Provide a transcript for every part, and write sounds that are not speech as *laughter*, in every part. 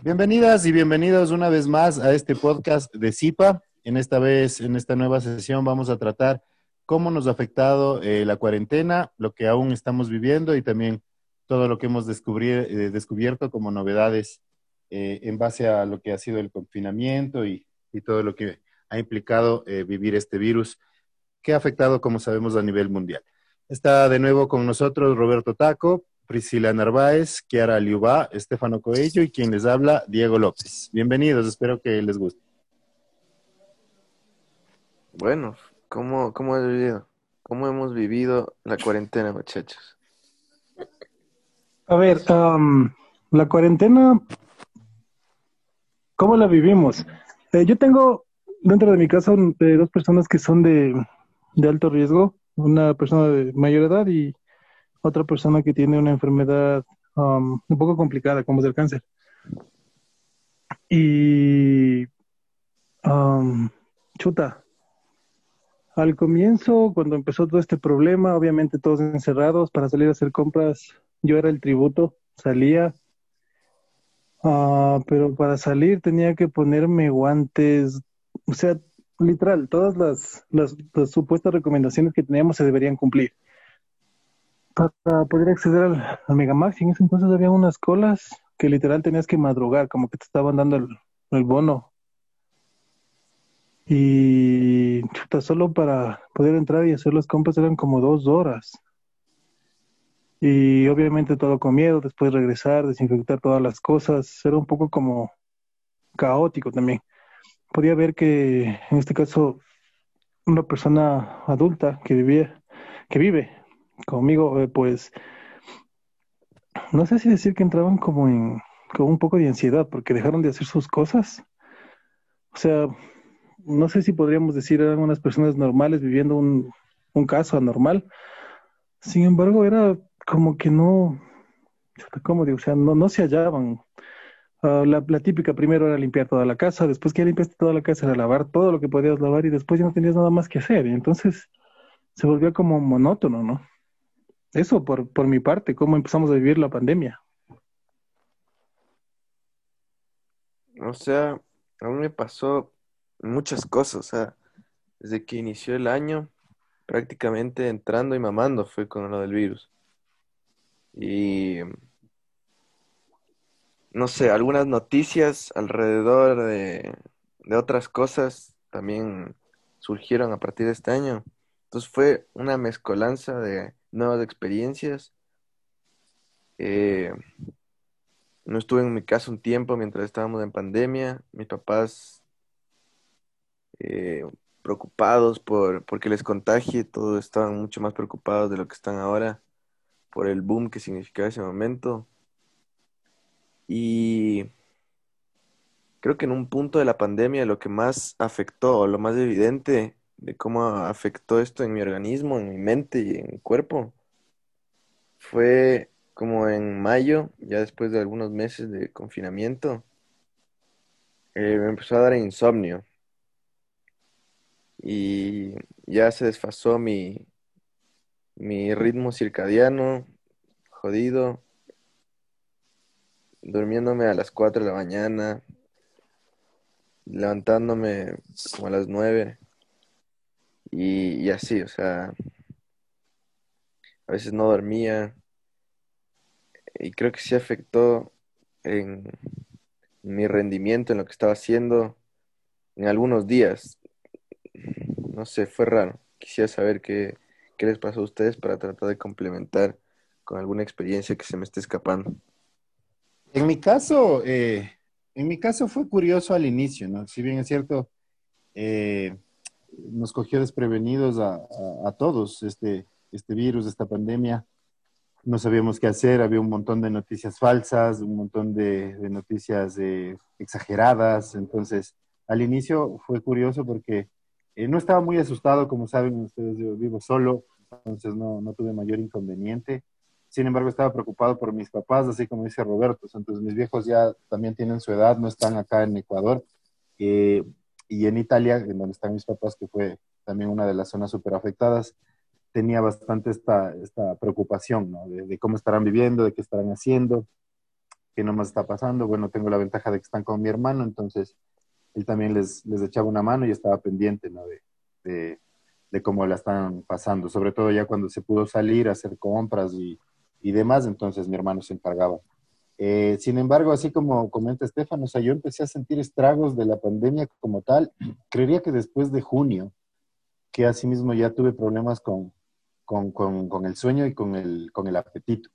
Bienvenidas y bienvenidos una vez más a este podcast de CIPA. En esta vez, en esta nueva sesión, vamos a tratar cómo nos ha afectado eh, la cuarentena, lo que aún estamos viviendo y también todo lo que hemos eh, descubierto como novedades eh, en base a lo que ha sido el confinamiento y, y todo lo que ha implicado vivir este virus que ha afectado, como sabemos, a nivel mundial. Está de nuevo con nosotros Roberto Taco, Priscila Narváez, Kiara Liubá, Estefano Coello y quien les habla, Diego López. Bienvenidos, espero que les guste. Bueno, ¿cómo, cómo vivido? ¿Cómo hemos vivido la cuarentena, muchachos? A ver, la cuarentena, ¿cómo la vivimos? Eh, yo tengo dentro de mi casa dos personas que son de, de alto riesgo, una persona de mayor edad y otra persona que tiene una enfermedad um, un poco complicada, como es el cáncer. Y, um, chuta, al comienzo, cuando empezó todo este problema, obviamente todos encerrados para salir a hacer compras, yo era el tributo, salía, uh, pero para salir tenía que ponerme guantes, o sea, literal, todas las, las supuestas recomendaciones que teníamos se deberían cumplir para poder acceder al, al Megamax. En ese entonces había unas colas que literal tenías que madrugar, como que te estaban dando el, bono. Y chuta, solo para poder entrar y hacer las compras eran como dos horas. Y obviamente todo con miedo, después regresar, desinfectar todas las cosas, era un poco como caótico también. Podía ver que en este caso una persona adulta que vivía, que vive conmigo, eh, pues, no sé si decir que entraban como en, con un poco de ansiedad porque dejaron de hacer sus cosas. O sea, no sé si podríamos decir eran unas personas normales viviendo un, un caso anormal. Sin embargo, era como que no, ¿cómo? O sea, no, no se hallaban. Ah, la, la, típica primero era limpiar toda la casa, después que limpiaste toda la casa era lavar todo lo que podías lavar y después ya no tenías nada más que hacer. Y entonces se volvió como monótono, ¿no? Eso por, por mi parte, cómo empezamos a vivir la pandemia. O sea, a mí me pasó muchas cosas, o sea, desde que inició el año, prácticamente entrando y mamando fue con lo del virus. Y no sé, algunas noticias alrededor de, de otras cosas también surgieron a partir de este año. Entonces fue una mezcolanza de nuevas experiencias. Eh, no estuve en mi casa un tiempo mientras estábamos en pandemia. Mis papás eh, preocupados por porque les contagie, todos estaban mucho más preocupados de lo que están ahora por el boom que significaba ese momento. Y creo que en un punto de la pandemia lo que más afectó, lo más evidente de cómo afectó esto en mi organismo, en mi mente y en mi cuerpo, fue como en mayo, ya después de algunos meses de confinamiento, eh, me empezó a dar insomnio. Y ya se desfasó mi, mi ritmo circadiano, jodido, durmiéndome a las 4 de la mañana, levantándome como a las 9. Y, así, o sea, a veces no dormía y creo que sí afectó en mi rendimiento, en lo que estaba haciendo en algunos días. No sé, fue raro. Quisiera saber qué, qué les pasó a ustedes para tratar de complementar con alguna experiencia que se me esté escapando. En mi caso, eh, en mi caso fue curioso al inicio, ¿no? Si bien es cierto, eh, nos cogió desprevenidos a, todos este, este virus, esta pandemia. No sabíamos qué hacer, había un montón de noticias falsas, un montón de, noticias eh, exageradas. Entonces, al inicio fue curioso porque eh, no estaba muy asustado, como saben ustedes, yo vivo solo, entonces no, no tuve mayor inconveniente. Sin embargo, estaba preocupado por mis papás, así como dice Roberto. Entonces, mis viejos ya también tienen su edad, no están acá en Ecuador. Eh, y en Italia, en donde están mis papás, que fue también una de las zonas súper afectadas, tenía bastante esta, esta preocupación, ¿no? De, cómo estarán viviendo, de qué estarán haciendo. qué nomás está pasando. Bueno, tengo la ventaja de que están con mi hermano, entonces él también les, les echaba una mano y estaba pendiente ¿no? de, de, cómo la están pasando, sobre todo ya cuando se pudo salir a hacer compras y, y demás, entonces mi hermano se encargaba. Eh, sin embargo, así como comenta Estefano, o sea, yo empecé a sentir estragos de la pandemia como tal, creería que después de junio, que asimismo ya tuve problemas con, con, con, con el sueño y con el, con el apetito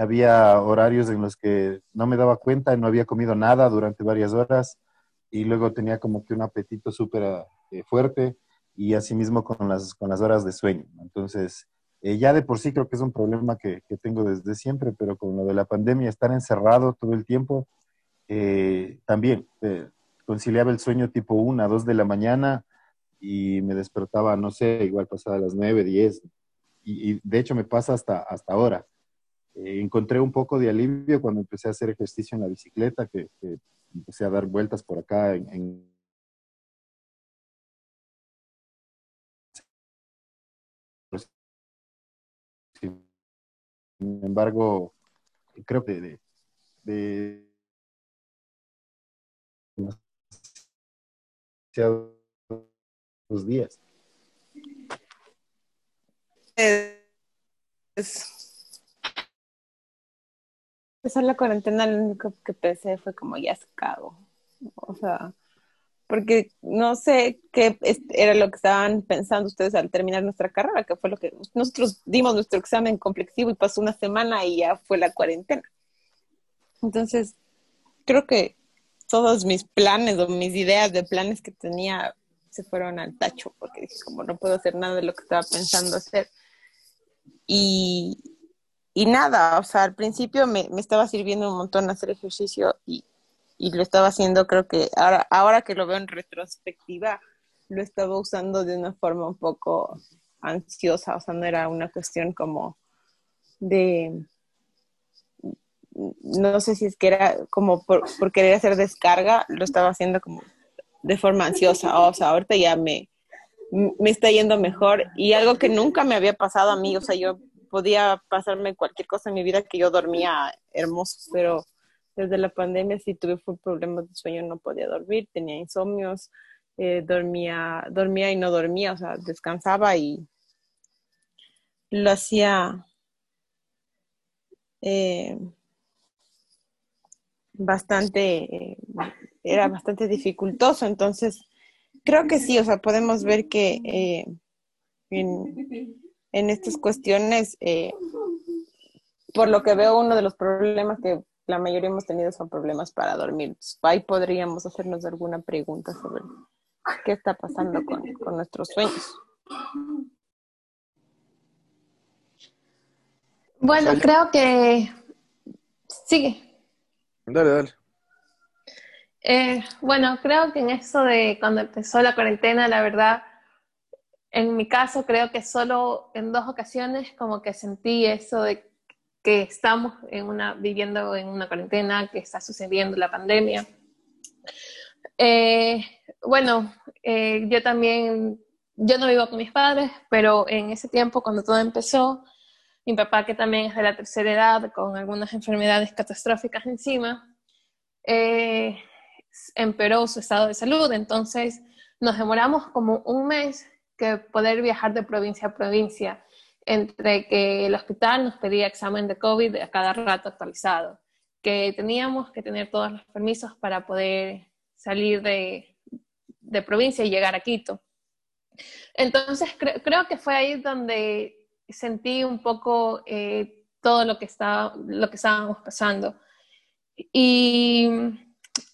había horarios en los que no me daba cuenta, no había comido nada durante varias horas y luego tenía como que un apetito súper eh, fuerte y asimismo con las, con las horas de sueño. Entonces, eh, ya de por sí creo que es un problema que, que, tengo desde siempre, pero con lo de la pandemia, estar encerrado todo el tiempo, eh, también conciliaba el sueño tipo una, dos de la mañana y me despertaba, no sé, igual pasaba las nueve, diez, y, y de hecho me pasa hasta, hasta ahora. Eh, encontré un poco de alivio cuando empecé a hacer ejercicio en la bicicleta, que, empecé a dar vueltas por acá en, sin embargo, creo que de, de días. Es empezar la cuarentena, lo único que pensé fue como ya se cago. O sea, porque no sé qué era lo que estaban pensando ustedes al terminar nuestra carrera, que fue lo que nosotros dimos nuestro examen complexivo y pasó una semana y ya fue la cuarentena. Entonces, creo que todos mis planes o mis ideas de planes que tenía se fueron al tacho, porque dije, como no puedo hacer nada de lo que estaba pensando hacer. Y, y nada, o sea, al principio me, me, estaba sirviendo un montón hacer ejercicio y, y, lo estaba haciendo, creo que ahora, ahora que lo veo en retrospectiva, lo estaba usando de una forma un poco ansiosa, o sea, no era una cuestión como de, no sé si es que era como por, querer hacer descarga, lo estaba haciendo como de forma ansiosa, o sea, ahorita ya me, me está yendo mejor y algo que nunca me había pasado a mí, o sea, yo podía pasarme cualquier cosa en mi vida que yo dormía hermoso, pero desde la pandemia sí tuve problemas de sueño, no podía dormir, tenía insomnios, eh, dormía, dormía y no dormía, o sea, descansaba y lo hacía eh, bastante, era bastante dificultoso, entonces creo que sí, o sea, podemos ver que eh, en, estas cuestiones, eh, por lo que veo, uno de los problemas que la mayoría hemos tenido son problemas para dormir. Ahí podríamos hacernos alguna pregunta sobre qué está pasando con, con nuestros sueños. Bueno, creo que... Sigue. Dale, dale. Eh, bueno, creo que en eso de cuando empezó la cuarentena, la verdad, en mi caso, creo que solo en dos ocasiones como que sentí eso de que estamos en una, viviendo en una cuarentena, que está sucediendo la pandemia. Eh, bueno, eh, yo también, yo no vivo con mis padres, pero en ese tiempo, cuando todo empezó, mi papá, que también es de la tercera edad, con algunas enfermedades catastróficas encima, eh, empeoró su estado de salud. Entonces, nos demoramos como un mes que poder viajar de provincia a provincia, entre que el hospital nos pedía examen de COVID a cada rato actualizado, que teníamos que tener todos los permisos para poder salir de, de provincia y llegar a Quito. Entonces creo que fue ahí donde sentí un poco eh, todo lo que, estaba, lo que estábamos pasando. Y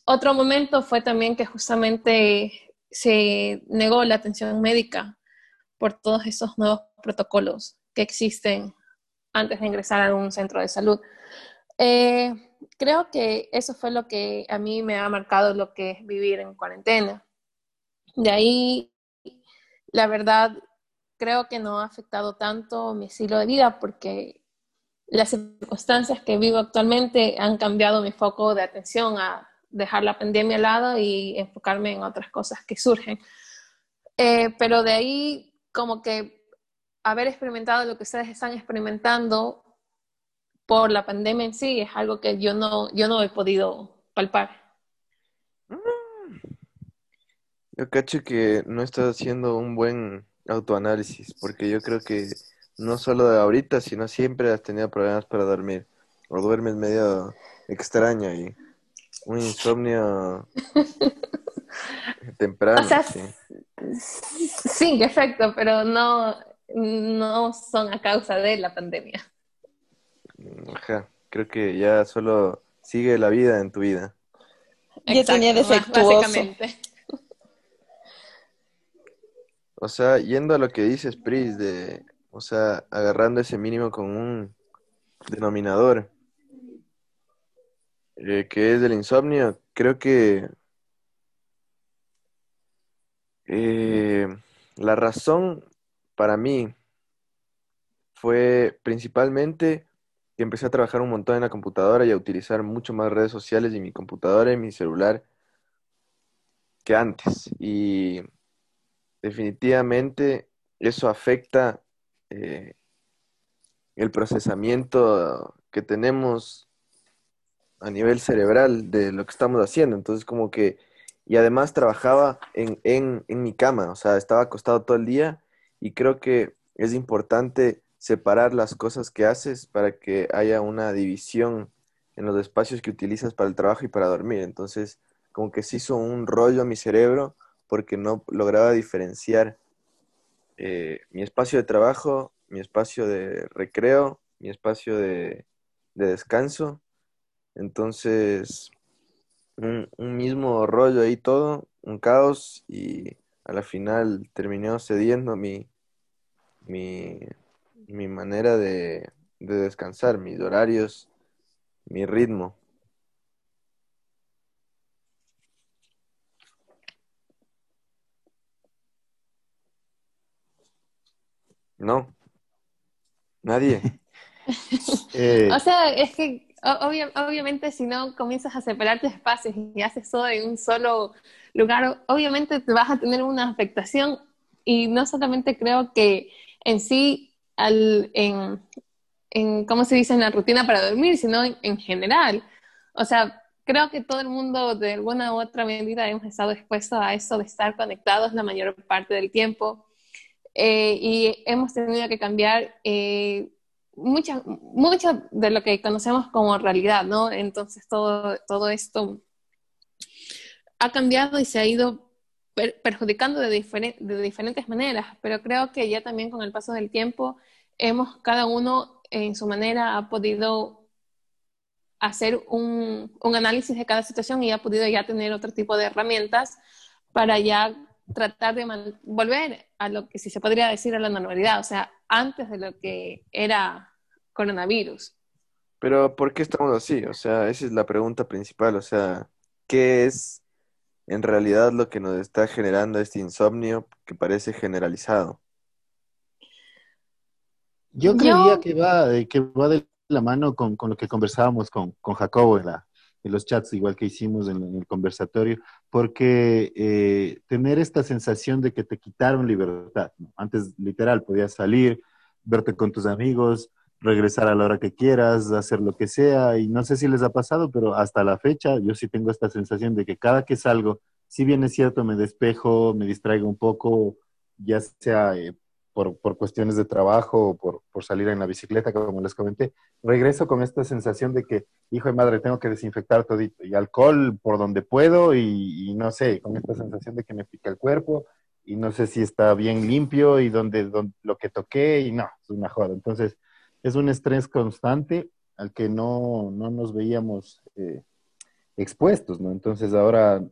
otro momento fue también que justamente se negó la atención médica por todos esos nuevos protocolos que existen antes de ingresar a un centro de salud. Eh, creo que eso fue lo que a mí me ha marcado lo que es vivir en cuarentena. De ahí, la verdad, creo que no ha afectado tanto mi estilo de vida porque las circunstancias que vivo actualmente han cambiado mi foco de atención a dejar la pandemia al lado y enfocarme en otras cosas que surgen. Eh, pero de ahí, como que haber experimentado lo que ustedes están experimentando, por la pandemia en sí es algo que yo no, yo no he podido palpar. Yo cacho que no estás haciendo un buen autoanálisis, porque yo creo que no solo de ahorita, sino siempre has tenido problemas para dormir. O duermes medio extraño y un insomnio *laughs* *laughs* temprano. O sea, sí. sí, en efecto, pero no, no son a causa de la pandemia. Ajá, creo que ya solo sigue la vida en tu vida. Yo tenía Exacto, defectuoso. básicamente. *laughs* O sea, yendo a lo que dices, Pris, de, o sea, agarrando ese mínimo con un denominador, eh, que es del insomnio, creo que eh, la razón para mí fue principalmente que empecé a trabajar un montón en la computadora y a utilizar mucho más redes sociales y mi computadora y mi celular que antes. Y definitivamente eso afecta eh, el procesamiento que tenemos a nivel cerebral de lo que estamos haciendo. Entonces, como que, y además trabajaba en, en, en mi cama, o sea, estaba acostado todo el día y creo que es importante separar las cosas que haces para que haya una división en los espacios que utilizas para el trabajo y para dormir. Entonces, como que se hizo un rollo a mi cerebro porque no lograba diferenciar eh, mi espacio de trabajo, mi espacio de recreo, mi espacio de, de descanso. Entonces, un, un mismo rollo ahí todo, un caos y a la final terminó cediendo mi, mi, mi manera de, de descansar, mis horarios, mi ritmo. No, nadie. *laughs* Eh, O sea, es que obvia- obviamente si no comienzas a separar tus espacios y haces todo en un solo lugar, obviamente te vas a tener una afectación y no solamente creo que en sí, al, en, en, ¿cómo se dice?, en la rutina para dormir, sino en, en general. O sea, creo que todo el mundo de alguna u otra medida hemos estado expuestos a eso de estar conectados la mayor parte del tiempo eh, y hemos tenido que cambiar eh, mucha- mucho de lo que conocemos como realidad, ¿no? Entonces todo, todo esto ha cambiado y se ha ido per- perjudicando de, diferen- de diferentes maneras, pero creo que ya también con el paso del tiempo hemos, cada uno en su manera ha podido hacer un, un análisis de cada situación y ha podido ya tener otro tipo de herramientas para ya tratar de volver a lo que si se podría decir a la normalidad, o sea, antes de lo que era coronavirus. Pero ¿por qué estamos así? O sea, esa es la pregunta principal. O sea, ¿qué es en realidad lo que nos está generando este insomnio que parece generalizado? Yo creía Yo- que va, que va de la mano con, con lo que conversábamos con, con Jacobo en, la, los chats, igual que hicimos en, el conversatorio, porque eh, tener esta sensación de que te quitaron libertad. Antes, literal, podías salir, verte con tus amigos, regresar a la hora que quieras, hacer lo que sea, y no sé si les ha pasado, pero hasta la fecha yo sí tengo esta sensación de que cada que salgo, si bien es cierto, me despejo, me distraigo un poco, ya sea eh, por, por cuestiones de trabajo o por, por salir en la bicicleta, como les comenté, regreso con esta sensación de que, hijo de madre, tengo que desinfectar todito, y alcohol por donde puedo, y, no sé, con esta sensación de que me pica el cuerpo, y no sé si está bien limpio, y donde lo que toqué, y no, es una joda. Entonces, es un estrés constante al que no, no nos veíamos eh, expuestos, ¿no? Entonces ahora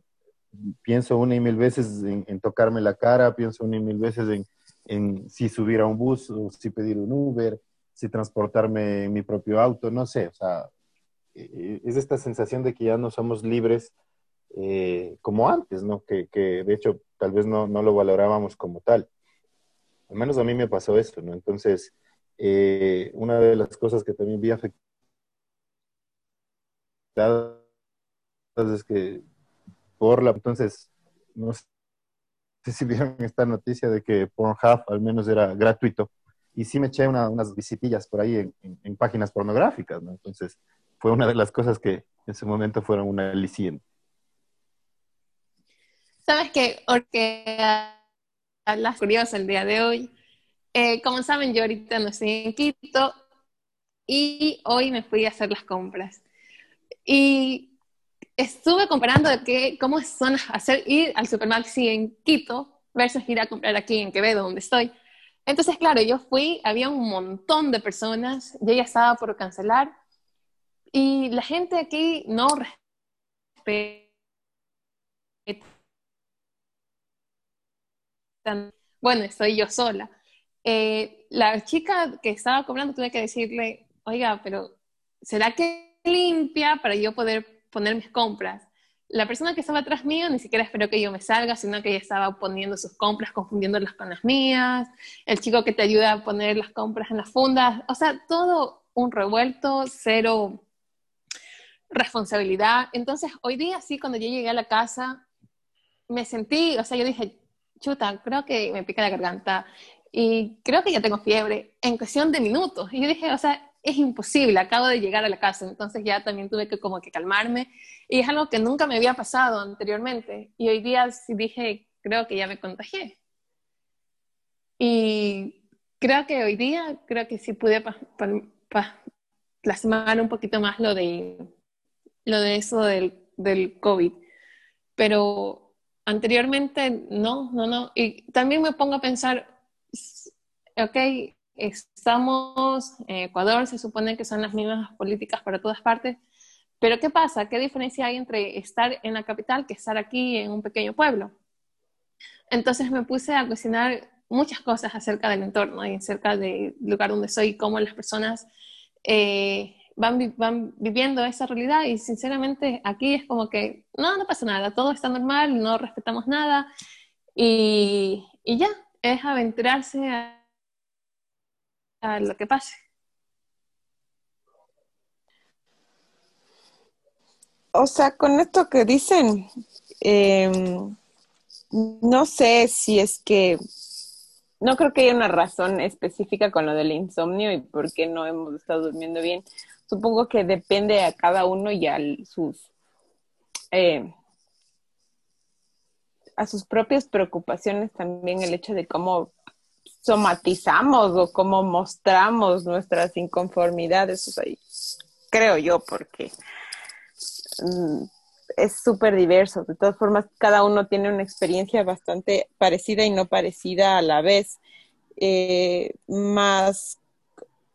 pienso una y mil veces en, en tocarme la cara, pienso una y mil veces en, en si subir a un bus o si pedir un Uber, si transportarme mi propio auto, no sé, o sea, eh, es esta sensación de que ya no somos libres eh, como antes, ¿no? Que, que de hecho tal vez no, no, lo valorábamos como tal. Al menos a mí me pasó eso, ¿no? Entonces, eh, una de las cosas que también vi afectadas es que por la... Entonces, no si vieron *laughs* esta noticia de que Pornhub al menos era gratuito y sí me eché una- unas visitillas por ahí en, páginas pornográficas, ¿no? Entonces, fue una de las cosas que en ese momento fueron una aliciente. Sabes que, porque hablas curioso el día de hoy. Eh, como saben, yo ahorita no estoy en Quito y hoy me fui a hacer las compras. Y estuve comparando de qué, cómo son hacer ir al supermercado en Quito versus ir a comprar aquí en Quevedo, donde estoy. Entonces, claro, yo fui, había un montón de personas, yo ya estaba por cancelar y la gente aquí no respeta. Bueno, estoy yo sola. Eh, la chica que estaba cobrando tuve que decirle, oiga, pero ¿será que limpia para yo poder poner mis compras? La persona que estaba atrás mío ni siquiera esperó que yo me salga, sino que ella estaba poniendo sus compras, confundiéndolas con las mías. El chico que te ayuda a poner las compras en las fundas. O sea, todo un revuelto, cero responsabilidad. Entonces, hoy día sí, cuando yo llegué a la casa, me sentí, o sea, yo dije, chuta, creo que me pica la garganta y creo que ya tengo fiebre en cuestión de minutos. Y yo dije, o sea, es imposible, acabo de llegar a la casa, entonces ya también tuve que como que calmarme y es algo que nunca me había pasado anteriormente y hoy día sí dije, creo que ya me contagié. Y creo que hoy día, creo que sí pude pa, pa, pa, plasmar un poquito más lo de, lo de eso del, del COVID, pero anteriormente no, no, no. Y también me pongo a pensar, ok, estamos en Ecuador, se supone que son las mismas políticas para todas partes, pero ¿qué pasa? ¿Qué diferencia hay entre estar en la capital que estar aquí en un pequeño pueblo? Entonces me puse a cuestionar muchas cosas acerca del entorno y acerca del lugar donde soy, cómo las personas eh, van, van viviendo esa realidad y sinceramente aquí es como que no, no pasa nada, todo está normal, no respetamos nada y, y ya, es aventurarse a, a lo que pase. O sea, con esto que dicen, eh, no sé si es que, no creo que haya una razón específica con lo del insomnio y por qué no hemos estado durmiendo bien. Supongo que depende a cada uno y a sus, eh, a sus propias preocupaciones también el hecho de cómo somatizamos o cómo mostramos nuestras inconformidades. Creo yo, porque es súper diverso. De todas formas, cada uno tiene una experiencia bastante parecida y no parecida a la vez. Eh, más,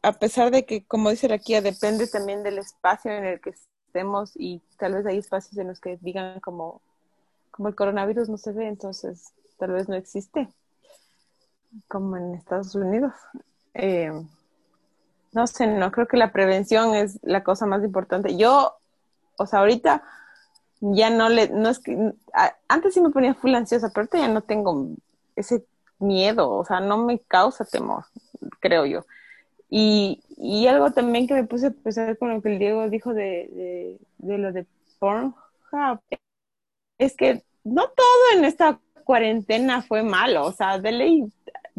a pesar de que, como dice la Kia, depende también del espacio en el que estemos y tal vez hay espacios en los que digan como, como el coronavirus no se ve, entonces tal vez no existe, como en Estados Unidos. Eh, no sé, no creo que la prevención es la cosa más importante. Yo o sea, ahorita ya no le, no es que, antes sí me ponía full ansiosa, pero ahorita ya no tengo ese miedo, o sea, no me causa temor, creo yo. Y, y algo también que me puse a pensar con lo que el Diego dijo de, de, de lo de Pornhub, es que no todo en esta cuarentena fue malo, o sea, de ley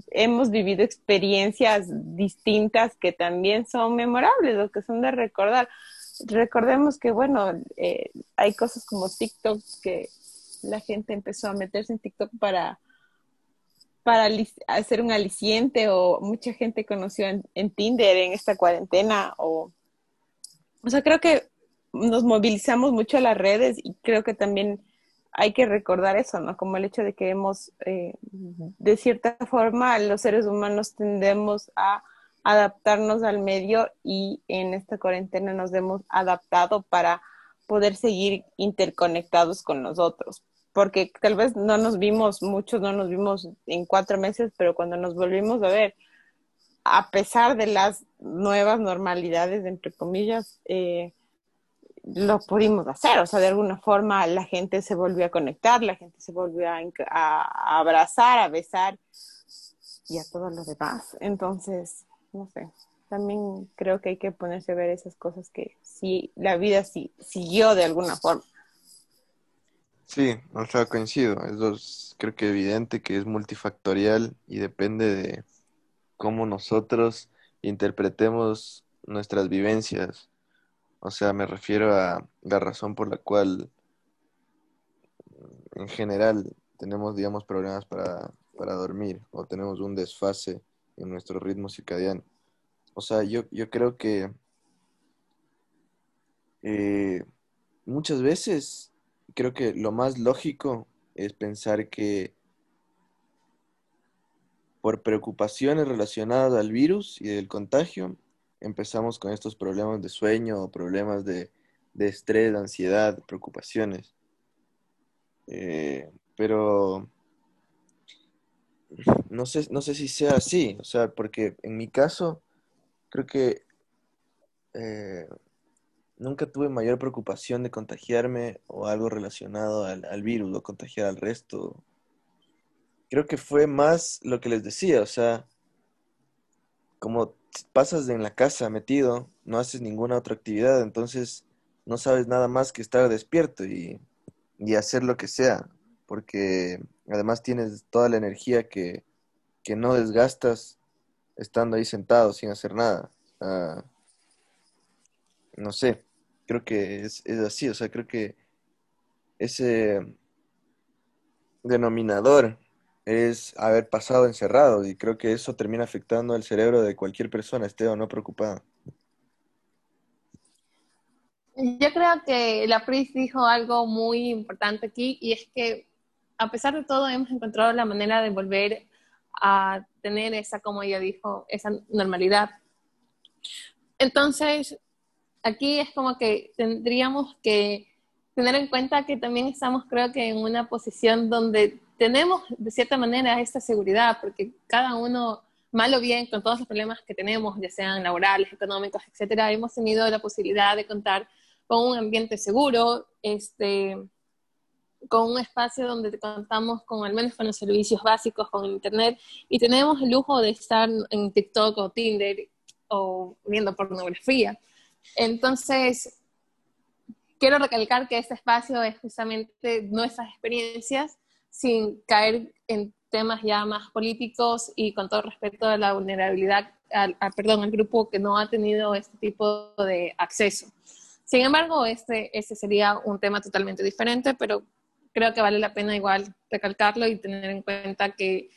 hemos vivido experiencias distintas que también son memorables o que son de recordar. Recordemos que, bueno, eh, hay cosas como TikTok que la gente empezó a meterse en TikTok para, para hacer un aliciente o mucha gente conoció en, Tinder en esta cuarentena o, o sea, creo que nos movilizamos mucho a las redes y creo que también hay que recordar eso, ¿no? Como el hecho de que hemos, eh, de cierta forma, los seres humanos tendemos a adaptarnos al medio y en esta cuarentena nos hemos adaptado para poder seguir interconectados con nosotros. Porque tal vez no nos vimos, muchos no nos vimos en cuatro meses, pero cuando nos volvimos a ver, a pesar de las nuevas normalidades, entre comillas, eh, lo pudimos hacer. O sea, de alguna forma la gente se volvió a conectar, la gente se volvió a, abrazar, a besar y a todo lo demás. Entonces, no sé, también creo que hay que ponerse a ver esas cosas que sí, la vida sí siguió de alguna forma. Sí, o sea, coincido, es dos, creo que evidente que es multifactorial y depende de cómo nosotros interpretemos nuestras vivencias. O sea, me refiero a la razón por la cual en general tenemos, digamos, problemas para, dormir o tenemos un desfase en nuestro ritmo circadiano. O sea, yo, yo creo que eh, muchas veces creo que lo más lógico es pensar que por preocupaciones relacionadas al virus y del contagio, empezamos con estos problemas de sueño o problemas de, estrés, de ansiedad, preocupaciones. Eh, pero no sé, no sé si sea así, o sea, porque en mi caso creo que eh, nunca tuve mayor preocupación de contagiarme o algo relacionado al, al virus o contagiar al resto creo que fue más lo que les decía, o sea, como pasas en la casa metido, no haces ninguna otra actividad, entonces no sabes nada más que estar despierto y, hacer lo que sea, porque además tienes toda la energía que, no desgastas estando ahí sentado sin hacer nada. no sé, creo que es, es así, o sea, creo que ese denominador es haber pasado encerrado y creo que eso termina afectando el cerebro de cualquier persona, esté o no preocupada. Yo creo que la PRIS dijo algo muy importante aquí y es que a pesar de todo hemos encontrado la manera de volver a tener esa, como ella dijo, esa normalidad. Entonces, aquí es como que tendríamos que tener en cuenta que también estamos, creo que, en una posición donde tenemos, de cierta manera, esta seguridad, porque cada uno, mal o bien, con todos los problemas que tenemos, ya sean laborales, económicos, etcétera, hemos tenido la posibilidad de contar con un ambiente seguro, este, con un espacio donde contamos con al menos con los servicios básicos, con internet, y tenemos el lujo de estar en TikTok o Tinder o viendo pornografía. Entonces, quiero recalcar que este espacio es justamente nuestras experiencias sin caer en temas ya más políticos y con todo respeto a la vulnerabilidad, al, perdón, al grupo que no ha tenido este tipo de acceso. Sin embargo, este, este sería un tema totalmente diferente, pero creo que vale la pena igual recalcarlo y tener en cuenta que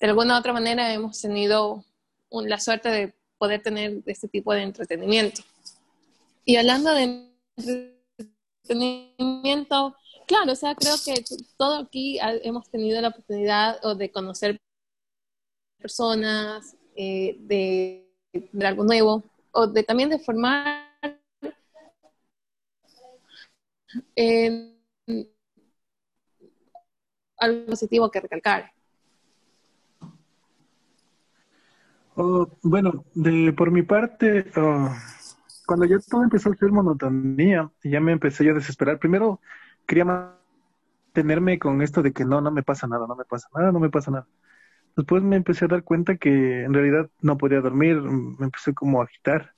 de alguna u otra manera hemos tenido la suerte de poder tener este tipo de entretenimiento. Y hablando de entretenimiento, claro, o sea, creo que todo aquí hemos tenido la oportunidad de conocer personas, eh, de, algo nuevo, o de también de formar algo positivo que recalcar. Oh, bueno, de, por mi parte, oh, cuando ya todo empezó a ser monotonía, ya me empecé yo a desesperar. Primero quería mantenerme con esto de que no, no me pasa nada, no me pasa nada, no me pasa nada. Después me empecé a dar cuenta que en realidad no podía dormir, me empecé como a agitar.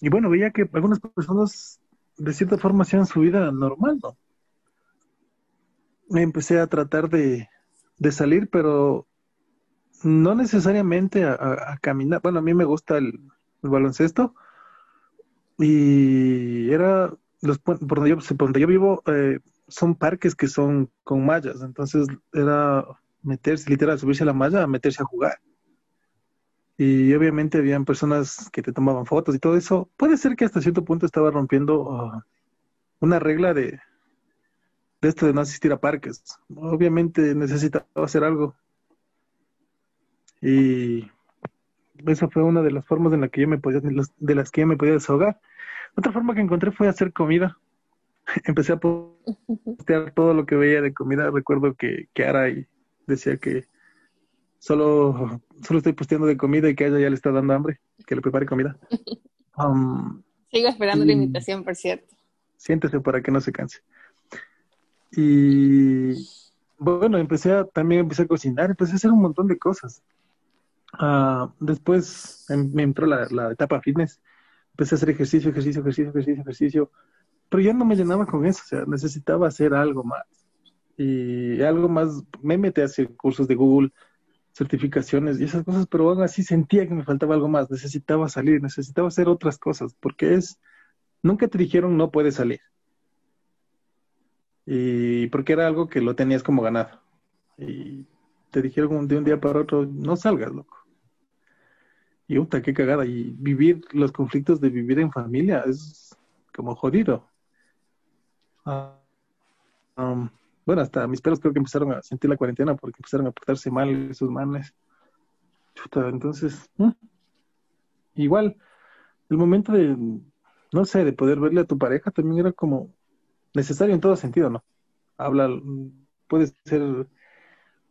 y bueno, veía que algunas personas de cierta forma hacían su vida normal, ¿no? Me empecé a tratar de, salir, pero no necesariamente a, caminar. Bueno, a mí me gusta el, el baloncesto. Y era, los, por, donde yo, vivo, eh, son parques que son con mallas. Entonces era meterse, literal, subirse a la malla, meterse a jugar. Y obviamente habían personas que te tomaban fotos y todo eso. Puede ser que hasta cierto punto estaba rompiendo ah, una regla de, de esto de no asistir a parques. Obviamente necesitaba hacer algo. Y esa fue una de las formas en la que yo me podía, de las que yo me podía desahogar. Otra forma que encontré fue hacer comida. *laughs* Empecé a postear todo lo que veía de comida. Recuerdo que, que Ara decía que solo, solo estoy posteando de comida y que a ella ya le está dando hambre, que le prepare comida. *laughs* Um, Sigo esperando la invitación, por cierto. Siéntese para que no se canse. Y bueno, empecé a, también empecé a cocinar, empecé a hacer un montón de cosas. Uh, después em, me entró la, la, etapa fitness. Empecé a hacer ejercicio, ejercicio, ejercicio, ejercicio, ejercicio. Pero ya no me llenaba con eso, o sea, necesitaba hacer algo más. Y algo más, me metí a hacer cursos de Google, certificaciones y esas cosas, pero aún así sentía que me faltaba algo más, necesitaba salir, necesitaba hacer otras cosas, porque es, nunca te dijeron no puedes salir. Y porque era algo que lo tenías como ganado. Y te dijeron de un día para otro, no salgas, loco. Y puta, qué cagada. Y vivir los conflictos de vivir en familia es como jodido. Ah, um, bueno, hasta mis perros creo que empezaron a sentir la cuarentena porque empezaron a portarse mal esos manes. entonces, igual, el momento de, no sé, de poder verle a tu pareja también era como necesario en todo sentido, ¿no? Habla, puede ser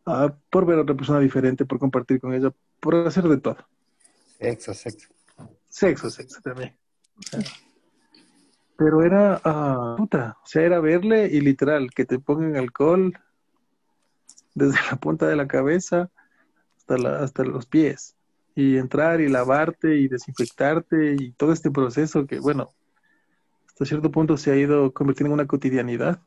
ah, por ver a otra persona diferente, por compartir con ella, por hacer de todo. Sexo, sexo. Sexo, sexo también. Pero era, uh, puta, o sea, era verle y literal, que te pongan alcohol desde *laughs* la punta de la cabeza hasta, la, hasta los pies. Y entrar y lavarte y desinfectarte y todo este proceso que, bueno, hasta cierto punto se ha ido convirtiendo en una cotidianidad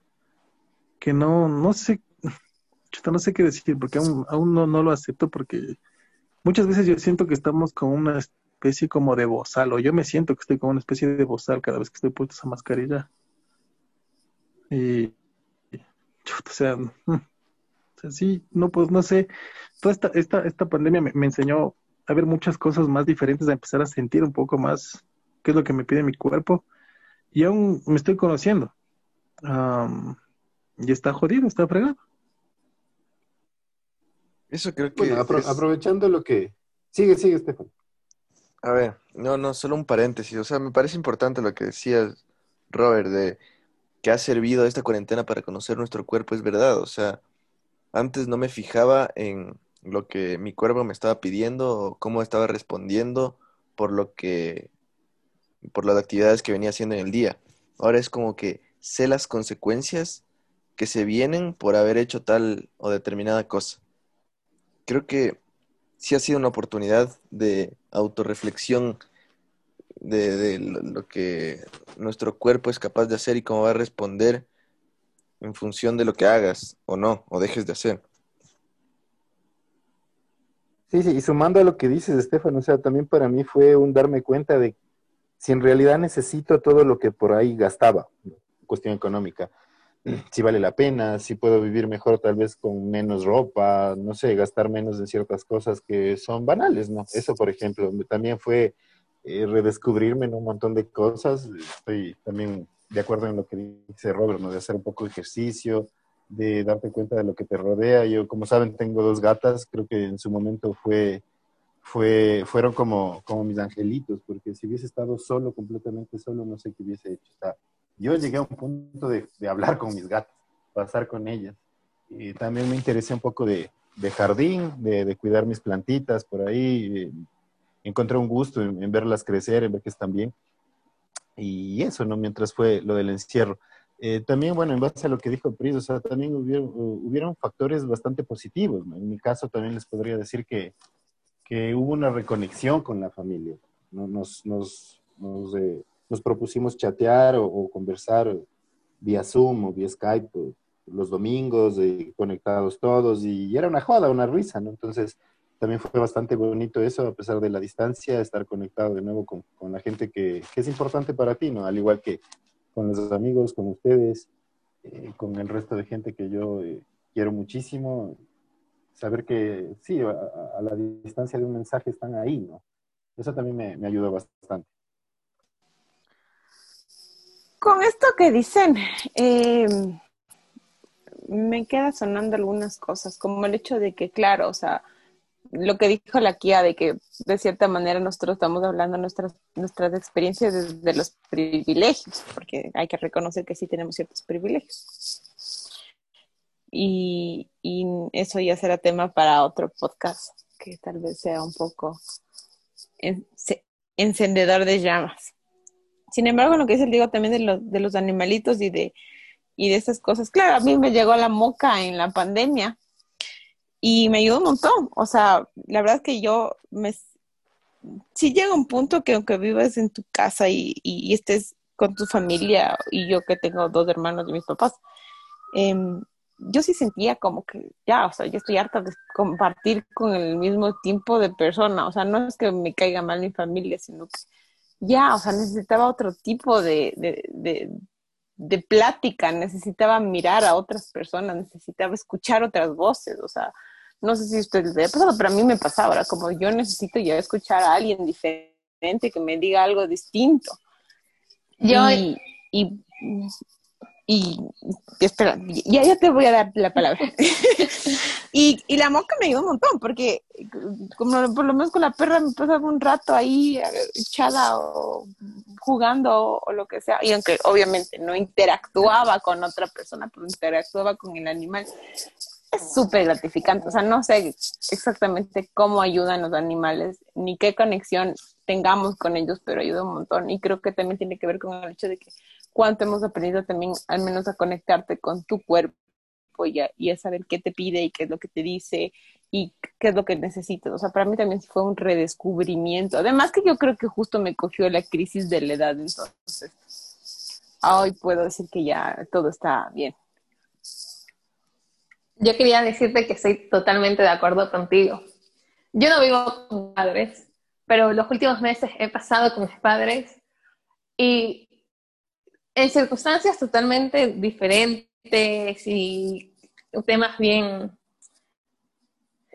que no, no sé, *laughs* no sé qué decir, porque aún, aún no, no lo acepto porque muchas veces yo siento que estamos con una especie como de bozal, o yo me siento que estoy como una especie de bozal cada vez que estoy puesto esa mascarilla. Y, *laughs* o sea, sí, no, pues no sé, toda esta, esta, esta pandemia me, enseñó a ver muchas cosas más diferentes, a empezar a sentir un poco más qué es lo que me pide mi cuerpo, y aún me estoy conociendo. y está jodido, está fregado. Eso creo que. aprovechando lo que. Sigue, sigue, Estefan. A ver, no, no, solo un paréntesis. O sea, me parece importante lo que decías, Robert, de que ha servido esta cuarentena para conocer nuestro cuerpo, es verdad. O sea, antes no me fijaba en lo que mi cuerpo me estaba pidiendo o cómo estaba respondiendo por lo que, por las actividades que venía haciendo en el día. Ahora es como que sé las consecuencias que se vienen por haber hecho tal o determinada cosa. Creo que sí ha sido una oportunidad de autorreflexión de, lo que nuestro cuerpo es capaz de hacer y cómo va a responder en función de lo que hagas o no, o dejes de hacer. Sí, sí, y sumando a lo que dices, Estefano, o sea, también para mí fue un darme cuenta de si en realidad necesito todo lo que por ahí gastaba, cuestión económica si vale la pena, si puedo vivir mejor tal vez con menos ropa, no sé, gastar menos en ciertas cosas que son banales, ¿no? Eso, por ejemplo, también fue eh, redescubrirme en un montón de cosas. Estoy también de acuerdo en lo que dice Robert, ¿no? De hacer un poco de ejercicio, de darte cuenta de lo que te rodea. Yo, como saben, tengo dos gatas, creo que en su momento fue, fue, fueron como, como mis angelitos, porque si hubiese estado solo, completamente solo, no sé qué hubiese hecho. Yo llegué a un punto de, hablar con mis gatos, pasar con ellas. Y también me interesé un poco de, jardín, de, cuidar mis plantitas por ahí. encontré un gusto en, verlas crecer, en ver que están bien. Y eso, ¿no? Mientras fue lo del encierro. Eh, también, bueno, en base a lo que dijo Pris, o sea, también hubieron, hubieron factores bastante positivos. En mi caso también les podría decir que, que hubo una reconexión con la familia. Nos, nos, nos eh, nos propusimos chatear o, conversar vía Zoom o vía Skype los domingos, eh, conectados todos, y era una joda, una risa, ¿no? Entonces, también fue bastante bonito eso, a pesar de la distancia, estar conectado de nuevo con, la gente que, es importante para ti, ¿no? Al igual que con los amigos, con ustedes, eh, con el resto de gente que yo eh, quiero muchísimo, saber que sí, a, la distancia de un mensaje están ahí, ¿no? Eso también me, me ayudó bastante. Con esto que dicen, eh, me queda sonando algunas cosas, como el hecho de que, claro, o sea, lo que dijo la Kia, de que de cierta manera nosotros estamos hablando nuestras, nuestras experiencias desde los privilegios, porque hay que reconocer que sí tenemos ciertos privilegios. Y eso ya será tema para otro podcast, que tal vez sea un poco encendedor de llamas. Sin embargo, lo que dice el Diego también de, los, de los animalitos y de, y de esas cosas, claro, a mí me llegó la moca en la pandemia y me ayudó un montón. O sea, la verdad es que yo me... Sí llega un punto que aunque vivas en tu casa y, y, estés con tu familia y yo que tengo dos hermanos de mis papás, em, yo sí sentía como que ya, o sea, yo estoy harta de compartir con el mismo tipo de persona, o sea, no es que me caiga mal mi familia, sino que ya, o sea, necesitaba otro tipo de, de, de, de plática, necesitaba mirar a otras personas, necesitaba escuchar otras voces, o sea, no sé si ustedes les ha pasado, pero a mí me pasaba, ahora como yo necesito ya escuchar a alguien diferente que me diga algo distinto. Yo, y, y, y, espera, ya, ya te voy a dar la palabra. *laughs* y, y la moca me ayudó un montón, porque como por lo menos con la perra me pasaba un rato ahí echada o jugando o lo que sea, y aunque obviamente no interactuaba con otra persona, pero interactuaba con el animal, es súper gratificante. O sea, no sé exactamente cómo ayudan los animales, ni qué conexión tengamos con ellos, pero ayuda un montón. Y creo que también tiene que ver con el hecho de que cuánto hemos aprendido también al menos a conectarte con tu cuerpo y a, a saber qué te pide y qué es lo que te dice y qué es lo que necesitas. O sea, para mí también fue un redescubrimiento. Además que yo creo que justo me cogió la crisis de la edad, entonces hoy puedo decir que ya todo está bien. Yo quería decirte que estoy totalmente de acuerdo contigo. Yo no vivo con padres, pero los últimos meses he pasado con mis padres y en circunstancias totalmente diferentes y temas bien,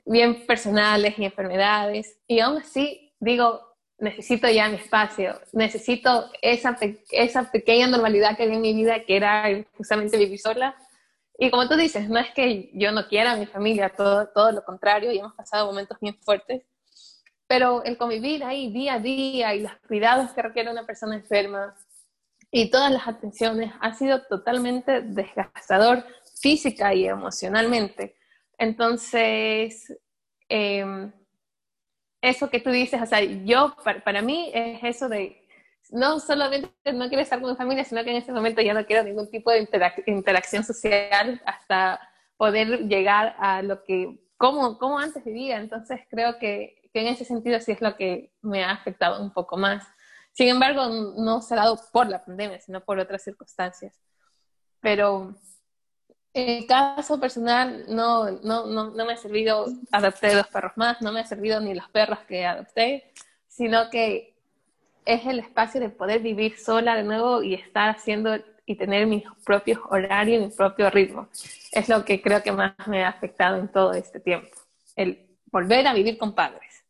bien personales y enfermedades. Y aún así digo, necesito ya mi espacio, necesito esa, esa pequeña normalidad que había en mi vida, que era justamente vivir sola. Y como tú dices, no es que yo no quiera a mi familia, todo, todo lo contrario, y hemos pasado momentos bien fuertes, pero el convivir ahí día a día y los cuidados que requiere una persona enferma y todas las atenciones ha sido totalmente desgastador física y emocionalmente. Entonces, em, eso que tú dices, o sea, yo, para, para mí es eso de no solamente no quiero estar con mi familia, sino que en este momento ya no quiero ningún tipo de interacción social hasta poder llegar a lo que, como, como antes vivía. Entonces creo que, en ese sentido sí es lo que me ha afectado un poco más. Sin embargo, no se ha dado por la pandemia, sino por otras circunstancias. Pero en el caso personal, no, no, no, no me ha servido, adopté dos perros más, no me ha servido ni los perros que adopté, sino que es el espacio de poder vivir sola de nuevo y estar haciendo y tener mis propios horarios, mi propio ritmo. Es lo que creo que más me ha afectado en todo este tiempo, el volver a vivir con padres.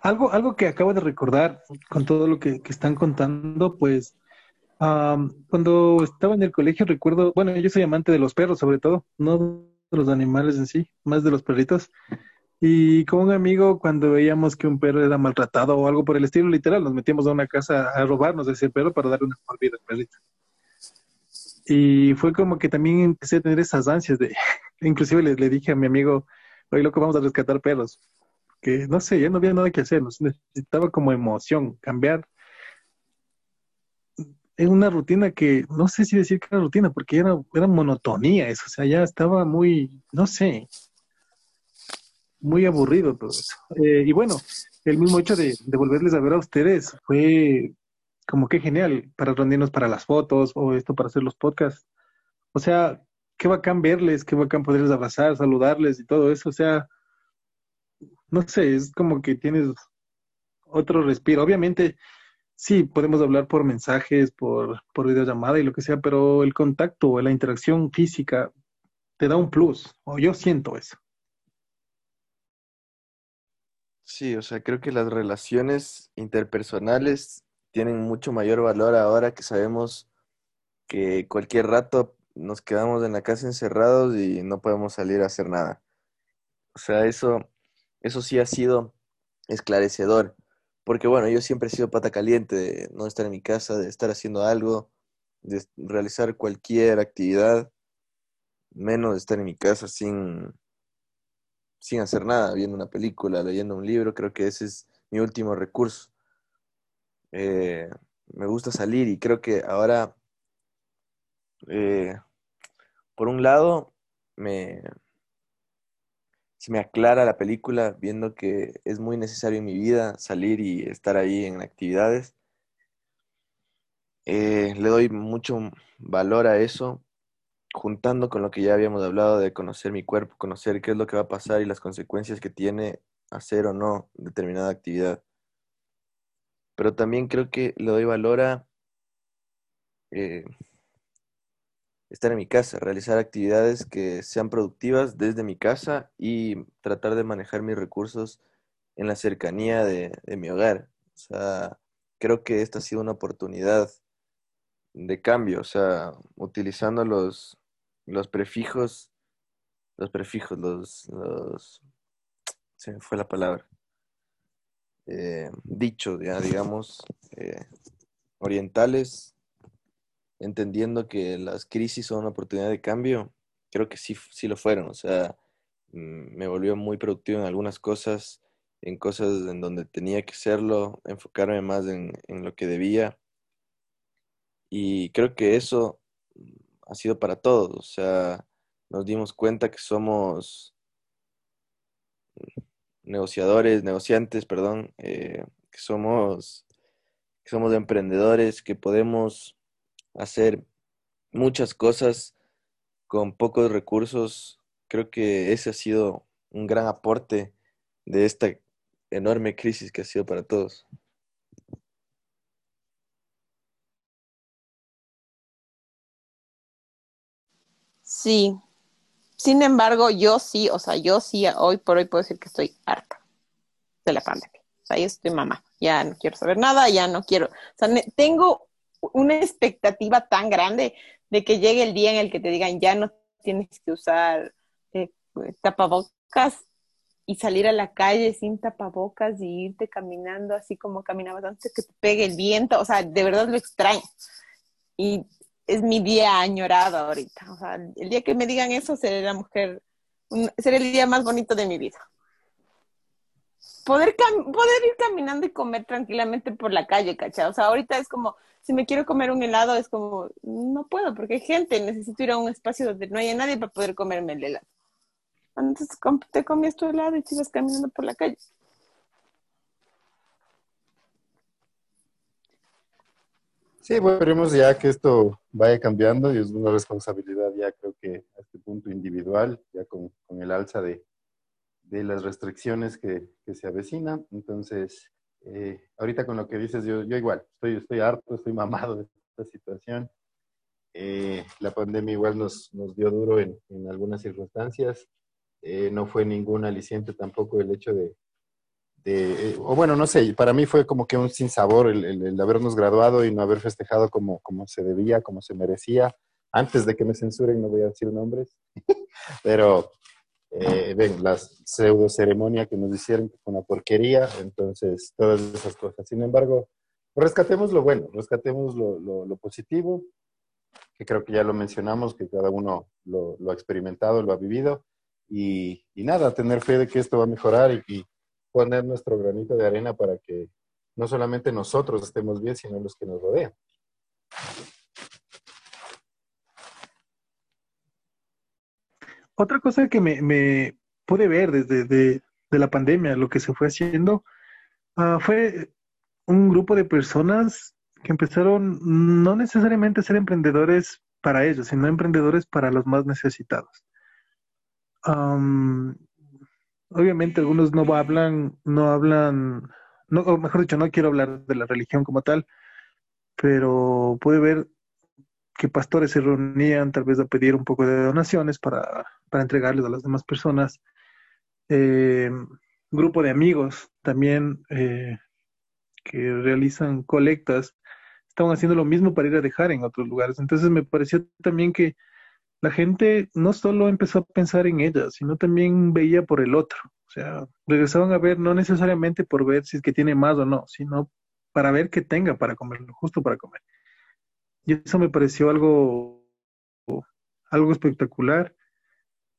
Algo, algo que acabo de recordar con todo lo que, están contando, pues cuando estaba en el colegio recuerdo, bueno, yo soy amante de los perros sobre todo, no de los animales en sí, más de los perritos. Y con un amigo, cuando veíamos que un perro era maltratado o algo por el estilo, literal, nos metíamos a una casa a robarnos ese perro para darle una vida al perrito. Y fue como que también empecé a tener esas ansias de, *laughs* inclusive le, le dije a mi amigo, oye, loco, vamos a rescatar perros. Que no sé, ya no había nada que hacer, necesitaba como emoción, cambiar. Es una rutina que, no sé si decir que era rutina, porque era, era monotonía eso, o sea, ya estaba muy, no sé, muy aburrido todo eso. Eh, y bueno, el mismo hecho de, volverles a ver a ustedes fue como que genial para reunirnos para las fotos o esto para hacer los podcasts. O sea, qué bacán verles, qué bacán poderles abrazar, saludarles y todo eso. O sea, no sé, es como que tienes otro respiro. Obviamente, sí, podemos hablar por mensajes, por, por videollamada y lo que sea, pero el contacto, la interacción física te da un plus, o yo siento eso. Sí, o sea, creo que las relaciones interpersonales tienen mucho mayor valor ahora que sabemos que cualquier rato nos quedamos en la casa encerrados y no podemos salir a hacer nada. O sea, eso, eso sí ha sido esclarecedor. Porque bueno, yo siempre he sido pata caliente de no estar en mi casa, de estar haciendo algo, de realizar cualquier actividad, menos de estar en mi casa sin, sin hacer nada, viendo una película, leyendo un libro, creo que ese es mi último recurso. Eh, me gusta salir y creo que ahora, eh, por un lado, me, se me aclara la película viendo que es muy necesario en mi vida salir y estar ahí en actividades. Eh, le doy mucho valor a eso juntando con lo que ya habíamos hablado de conocer mi cuerpo, conocer qué es lo que va a pasar y las consecuencias que tiene hacer o no determinada actividad. Pero también creo que le doy valor a eh, estar en mi casa, realizar actividades que sean productivas desde mi casa y tratar de manejar mis recursos en la cercanía de, mi hogar. O sea, creo que esta ha sido una oportunidad de cambio, o sea, utilizando los, los prefijos, los prefijos, los, los, se me fue la palabra, eh, dicho, ya, digamos, eh, orientales, entendiendo que las crisis son una oportunidad de cambio, creo que sí, sí lo fueron, o sea, mm, me volvió muy productivo en algunas cosas, en cosas en donde tenía que serlo, enfocarme más en, en lo que debía. Y creo que eso ha sido para todos, o sea, nos dimos cuenta que somos negociadores, negociantes, perdón, eh, que somos, que somos emprendedores, que podemos hacer muchas cosas con pocos recursos. Creo que ese ha sido un gran aporte de esta enorme crisis que ha sido para todos. Sí. Sin embargo, yo sí, o sea, yo sí, hoy por hoy puedo decir que estoy harta de la pandemia. O sea, yo estoy mamá, ya no quiero saber nada, ya no quiero. O sea, tengo una expectativa tan grande de que llegue el día en el que te digan ya no tienes que usar eh, tapabocas y salir a la calle sin tapabocas y irte caminando así como caminabas antes que te pegue el viento. O sea, de verdad lo extraño. Y es mi día añorado ahorita. O sea, el día que me digan eso, seré la mujer, será el día más bonito de mi vida. Poder, poder ir caminando y comer tranquilamente por la calle, ¿cachai? O sea, ahorita es como, si me quiero comer un helado, es como, no puedo porque hay gente, necesito ir a un espacio donde no haya nadie para poder comerme el helado. Entonces te comías tu helado y sigues caminando por la calle. Sí, bueno, esperemos ya que esto vaya cambiando y es una responsabilidad ya creo que a este punto individual, ya con, el alza de, las restricciones que, se avecina. Entonces, eh, ahorita con lo que dices, yo, igual, estoy, estoy harto, estoy mamado de esta situación. Eh, la pandemia igual nos, nos dio duro en, algunas circunstancias. Eh, no fue ningún aliciente tampoco el hecho de, eh, o bueno, no sé, para mí fue como que un sinsabor el, el, habernos graduado y no haber festejado como, como se debía, como se merecía. Antes de que me censuren, no voy a decir nombres, *laughs* pero eh, ven, la pseudo ceremonia que nos hicieron fue una porquería, entonces todas esas cosas. Sin embargo, rescatemos lo bueno, rescatemos lo, lo, positivo, que creo que ya lo mencionamos, que cada uno lo, lo ha experimentado, lo ha vivido, y, y, nada, tener fe de que esto va a mejorar y, y poner nuestro granito de arena para que no solamente nosotros estemos bien, sino los que nos rodean. Otra cosa que me, pude ver desde de, la pandemia, lo que se fue haciendo, ah, fue un grupo de personas que empezaron no necesariamente a ser emprendedores para ellos, sino emprendedores para los más necesitados. Obviamente algunos no hablan, no hablan, o mejor dicho, no quiero hablar de la religión como tal, pero puede ver que pastores se reunían tal vez a pedir un poco de donaciones para, para entregarles a las demás personas. Eh, grupo de amigos también eh, que realizan colectas, estaban haciendo lo mismo para ir a dejar en otros lugares. Entonces me pareció también que la gente no solo empezó a pensar en ella, sino también veía por el otro. O sea, regresaban a ver no necesariamente por ver si es que tiene más o no, sino para ver que tenga para comerlo, justo para comer. Y eso me pareció algo, algo espectacular.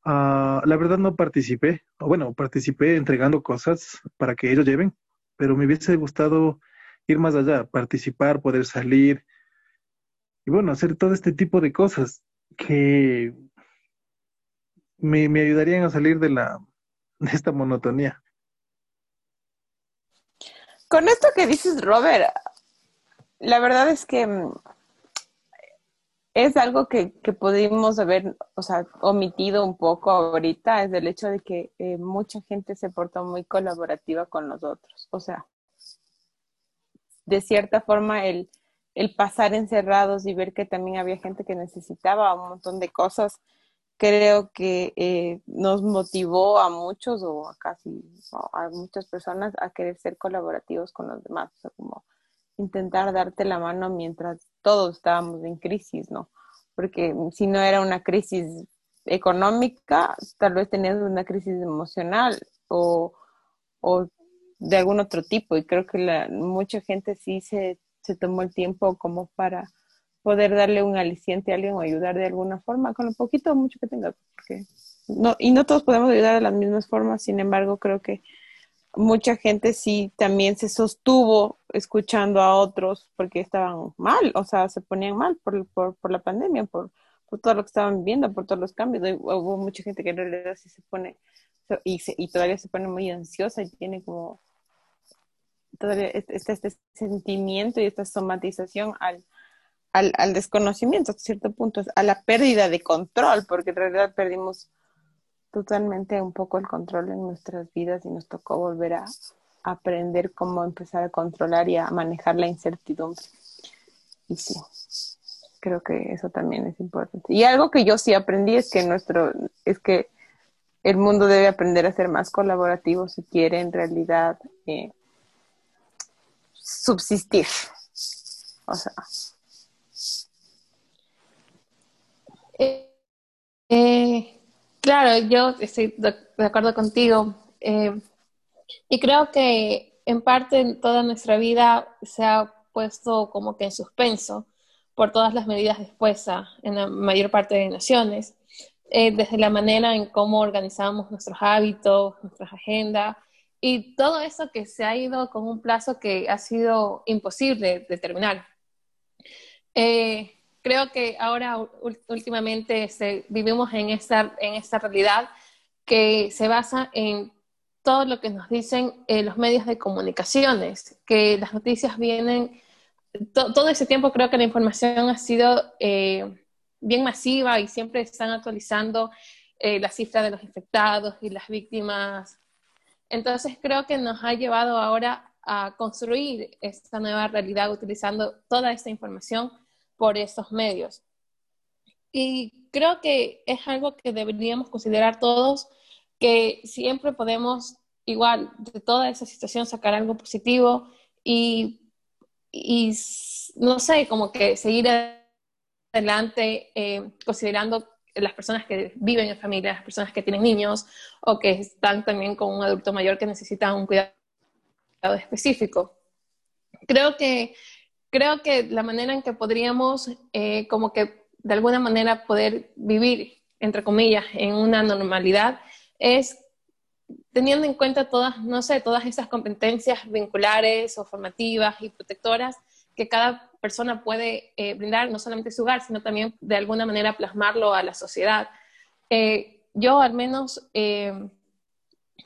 Ah, la verdad no participé, bueno, participé entregando cosas para que ellos lleven, pero me hubiese gustado ir más allá, participar, poder salir y bueno, hacer todo este tipo de cosas que me, ayudarían a salir de la de esta monotonía. Con esto que dices, Robert, la verdad es que mm, es algo que, que pudimos haber, o sea, omitido un poco ahorita, es el hecho de que eh, mucha gente se portó muy colaborativa con nosotros. O sea, de cierta forma, el, el pasar encerrados y ver que también había gente que necesitaba un montón de cosas, creo que eh, nos motivó a muchos o a casi a muchas personas a querer ser colaborativos con los demás, o sea, como intentar darte la mano mientras todos estábamos en crisis, ¿no? Porque si no era una crisis económica, tal vez tenías una crisis emocional o, o de algún otro tipo. Y creo que la, mucha gente sí se, se tomó el tiempo como para poder darle un aliciente a alguien o ayudar de alguna forma, con lo poquito o mucho que tenga. Porque no, y no todos podemos ayudar de las mismas formas, sin embargo, creo que mucha gente sí también se sostuvo escuchando a otros porque estaban mal, o sea, se ponían mal por, por, la pandemia, por, por, todo lo que estaban viviendo, por todos los cambios. Hubo mucha gente que en realidad sí se pone, y, y todavía se pone muy ansiosa y tiene como todavía este, este sentimiento y esta somatización al, al, desconocimiento, hasta cierto punto, a la pérdida de control, porque en realidad perdimos totalmente un poco el control en nuestras vidas y nos tocó volver a aprender cómo empezar a controlar y a manejar la incertidumbre. Y sí, creo que eso también es importante. Y algo que yo sí aprendí es que nuestro, es que el mundo debe aprender a ser más colaborativo si quiere en realidad eh, subsistir. O sea. Eh, eh Claro, yo estoy de, acuerdo contigo. Y creo que en parte toda nuestra vida se ha puesto como que en suspenso por todas las medidas dispuestas en la mayor parte de naciones, eh, desde la manera en cómo organizamos nuestros hábitos, nuestras agendas y todo eso que se ha ido con un plazo que ha sido imposible determinar. Eh, creo que ahora últimamente este, vivimos en esta, en esta realidad que se basa en todo lo que nos dicen eh, los medios de comunicaciones, que las noticias vienen, todo ese tiempo creo que la información ha sido eh, bien masiva y siempre están actualizando eh, la cifra de los infectados y las víctimas. Entonces creo que nos ha llevado ahora a construir esta nueva realidad utilizando toda esta información por estos medios. Y creo que es algo que deberíamos considerar todos, que siempre podemos igual de toda esa situación sacar algo positivo y, y no sé, como que seguir adelante eh, considerando las personas que viven en familia, las personas que tienen niños o que están también con un adulto mayor que necesita un cuidado específico. Creo que creo que la manera en que podríamos eh, como que de alguna manera poder vivir, entre comillas, en una normalidad es teniendo en cuenta todas, no sé, todas esas competencias vinculares o formativas y protectoras que cada persona puede eh, brindar, no solamente su hogar, sino también de alguna manera plasmarlo a la sociedad. Eh, yo al menos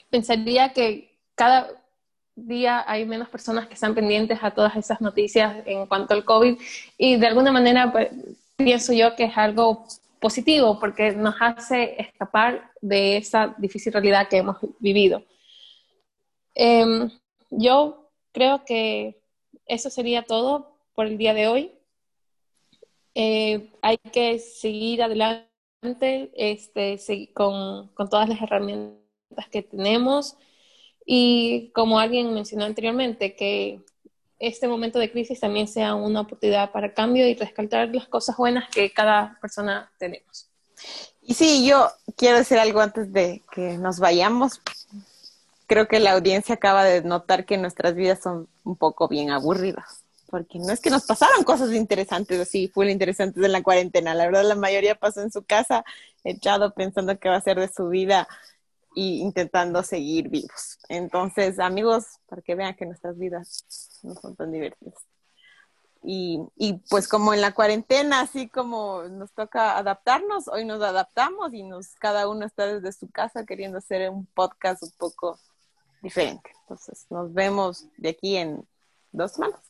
pensaría que cada, día hay menos personas que están pendientes a todas esas noticias en cuanto al COVID y de alguna manera pues, pienso yo que es algo positivo porque nos hace escapar de esa difícil realidad que hemos vivido. Em, yo creo que eso sería todo por el día de hoy. Eh, hay que seguir adelante este, con, con todas las herramientas que tenemos. Y como alguien mencionó anteriormente, que este momento de crisis también sea una oportunidad para cambio y rescatar las cosas buenas que cada persona tenemos. Y sí, yo quiero decir algo antes de que nos vayamos. Creo que la audiencia acaba de notar que nuestras vidas son un poco bien aburridas, porque no es que nos pasaron cosas interesantes así, fue lo interesante de la cuarentena. La verdad, la mayoría pasó en su casa, echado pensando qué va a ser de su vida y intentando seguir vivos. Entonces, amigos, para que vean que nuestras vidas no son tan divertidas. Y, y pues como en la cuarentena, así como nos toca adaptarnos, hoy nos adaptamos y nos cada uno está desde su casa queriendo hacer un podcast un poco diferente. Entonces, nos vemos de aquí en dos semanas.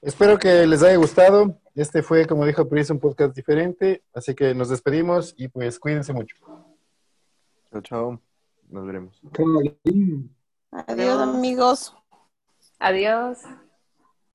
Espero que les haya gustado. este fue, como dijo Pris, un podcast diferente, así que nos despedimos y pues cuídense mucho. Chao, chao. Nos veremos. Adiós, amigos. Adiós.